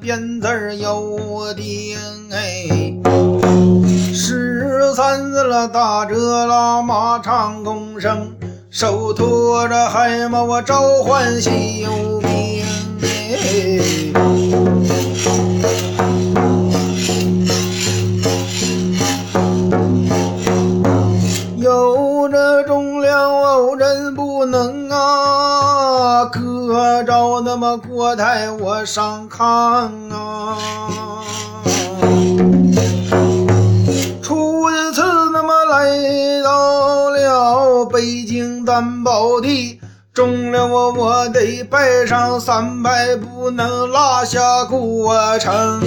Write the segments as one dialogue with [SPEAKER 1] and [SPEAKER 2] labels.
[SPEAKER 1] 鞭子儿有定哎，十三子了打着拉马长弓声，手托着海马我召唤西游兵哎。有这忠良哦，人不能啊，可着那么国台我上炕啊。初次那么来到了北京担保地，忠良我我得拜上三拜，不能落下过程。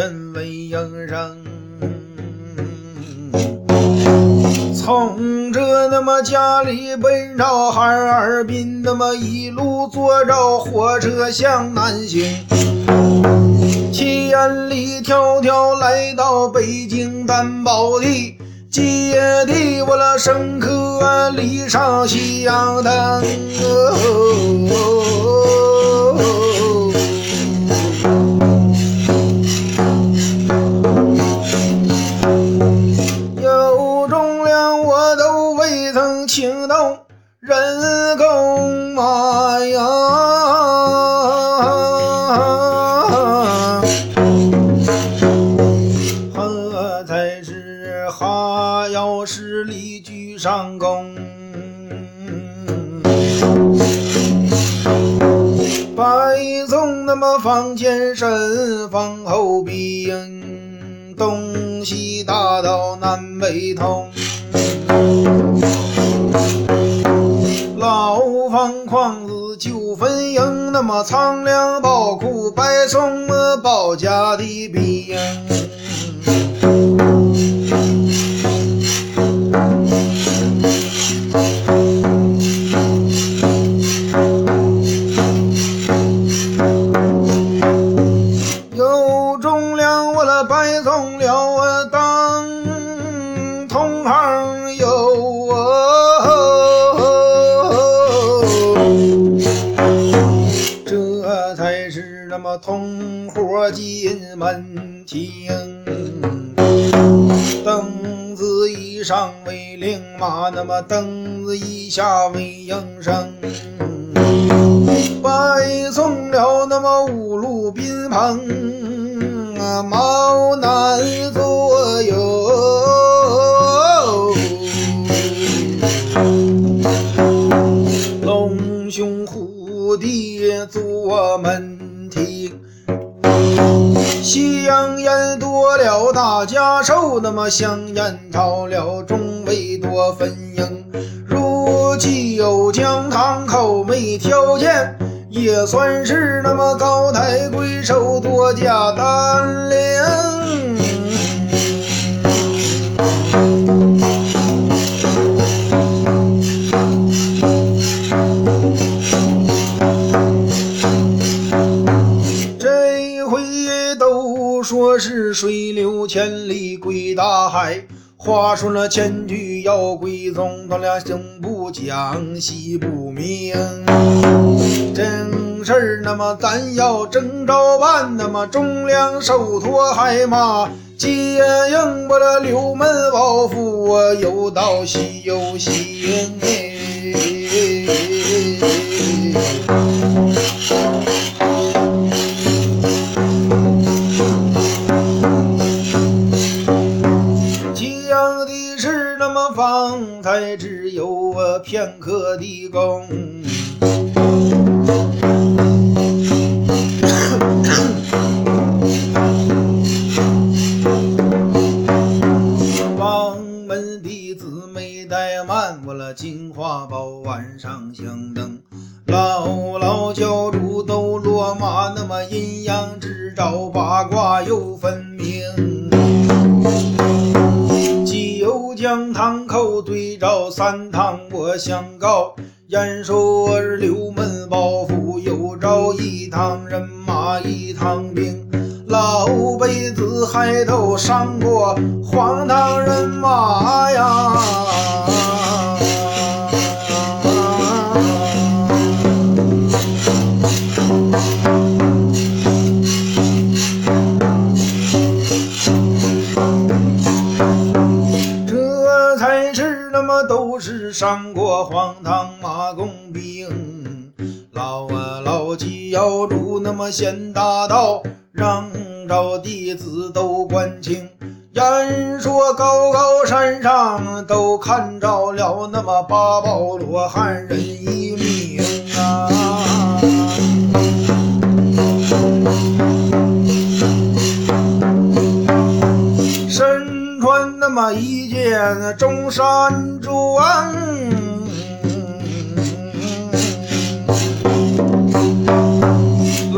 [SPEAKER 1] 堂奏阵为应声，从这那么家里奔着哈尔滨，那么一路坐着火车向南行，千里迢迢来到北京担保地。接替我了生客礼上香灯。有居上宫，白送那么房前身，房后兵，东西大道南北通。老方框子九分营，那么苍凉宝库白送保家的兵。上为令马，那么凳子一下为应声。拜送了那么五路宾朋，啊，毛难左右，龙兄虎弟坐门香烟多了大家受，那么香烟少了众位多分营。如既有姜汤口没条件，也算是那么高抬贵手多加担领。回都说是水流千里归大海，话说那千句要归宗，他俩生不讲，戏不明。正事儿，那么咱要正着办，那么忠良手托海马，接应不了六门包袱，我有道西有行立功。王门弟子没怠慢，我了金花宝晚上香灯，姥姥教主都落马，那么阴阳之招，八卦又分明。既有姜汤口对照三堂，我想告。言说是六门包袱，又招一趟人马一趟兵，老辈子还都上过荒唐人马呀。住那么县大道，让着弟子都关清。言说高高山上都看着了那么八宝罗汉人一名啊。身穿那么一件中山装，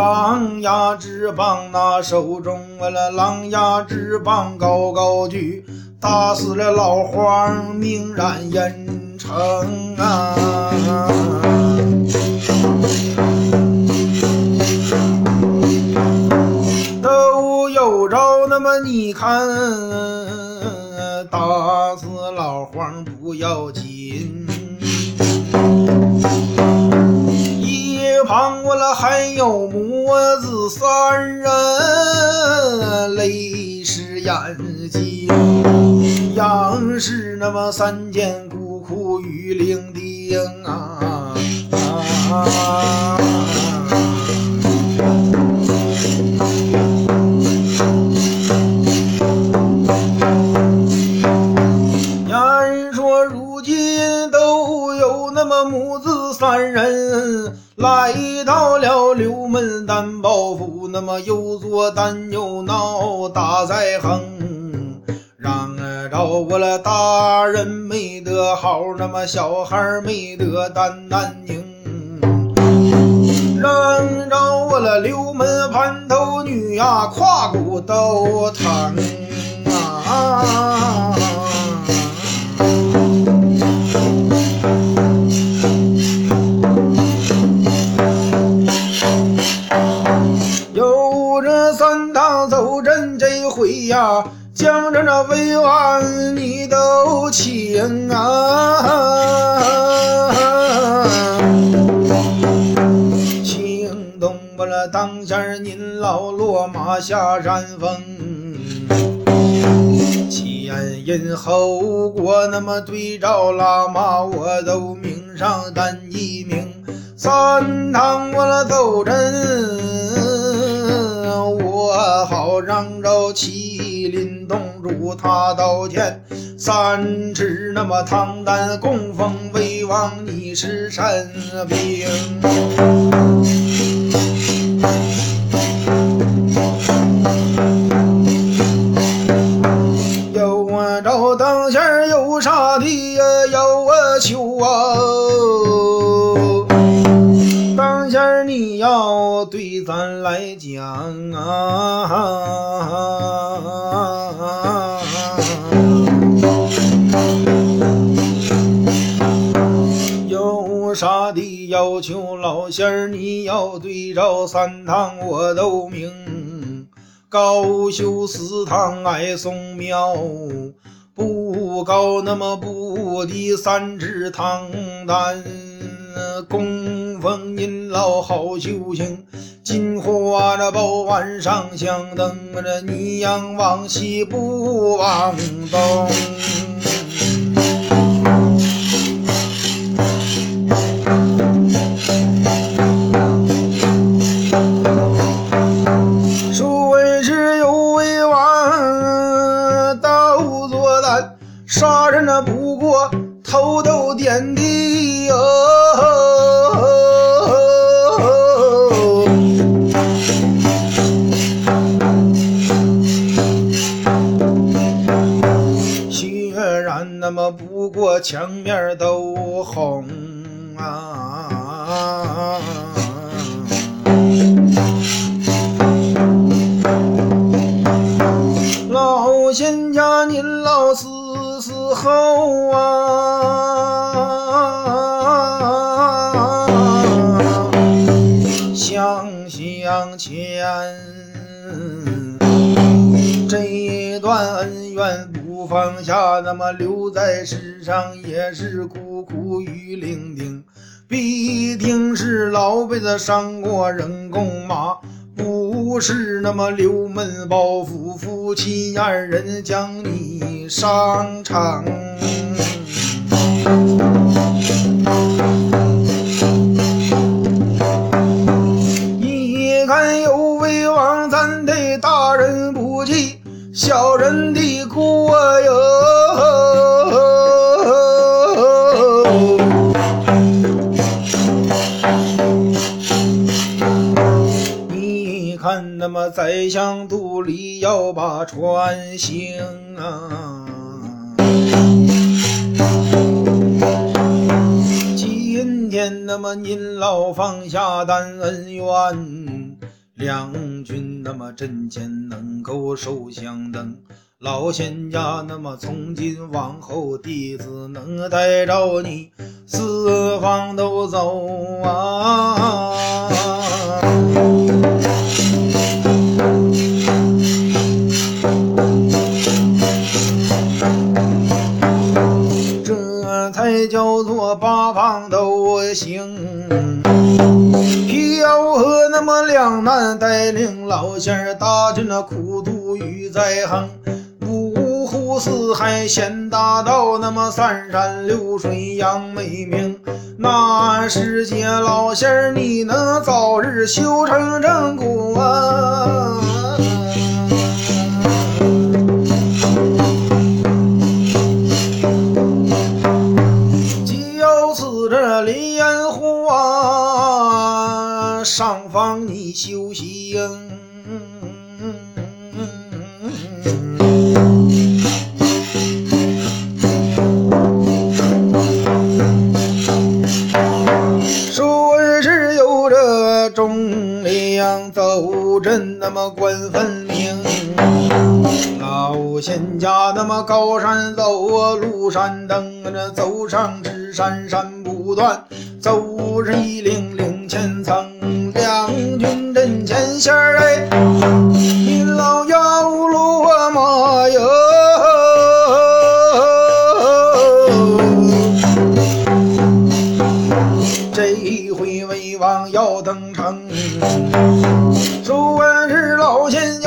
[SPEAKER 1] 狼牙之棒那手中了狼牙之棒高高举，打死了老黄明染烟尘啊！都有招，那么你看，打死老黄不要紧，旁我了还有母子三人，泪湿眼睛，杨氏那么三间孤苦与伶仃啊。啊那么又作担又闹大灾横，让着我了大人没得好，那么小孩没得担难宁。让着我了六门盘头女呀，胯骨都疼啊！三趟走阵这回呀，将着那魏王你都请啊！请动不了当下您老落马下山峰。前因后果，那么对照拉马，我都名上单一名。三趟我了走阵，好让着麒麟洞主他刀剑。三尺那么唐丹供奉魏王，你是神兵。你要对咱来讲啊！有啥的要求，老仙儿你要对照三趟我都明。高修祠堂爱送庙，不高那么不低三尺堂丹，好修行，金花这宝碗上香灯，这女阳往西不往东。说文是有为王刀作胆，杀人那不过头都点地哟。墙面都红啊。老仙家您老思思后啊，放下，那么留在世上也是苦苦与伶仃，必定是老辈子伤过人工马。不是那么留门包袱夫妻二人将你伤残，宰相肚里要把船行啊！今天那么您老放下担恩怨，两军那么阵前能够手相等，老仙家那么从今往后弟子能带着你四方都走啊！儿打进那苦读与在行。五湖四海显大道，那么三山流水扬美名。那世界老仙儿，你能早日修成正果啊！就此这林烟湖啊，上方你修行。中粮走阵，那么官分明。老仙家那么高山走啊，路山登啊，这走上直山山不断，走是一岭岭千层，两军阵前线儿哎。这一回，魏王要登城，收我是老仙。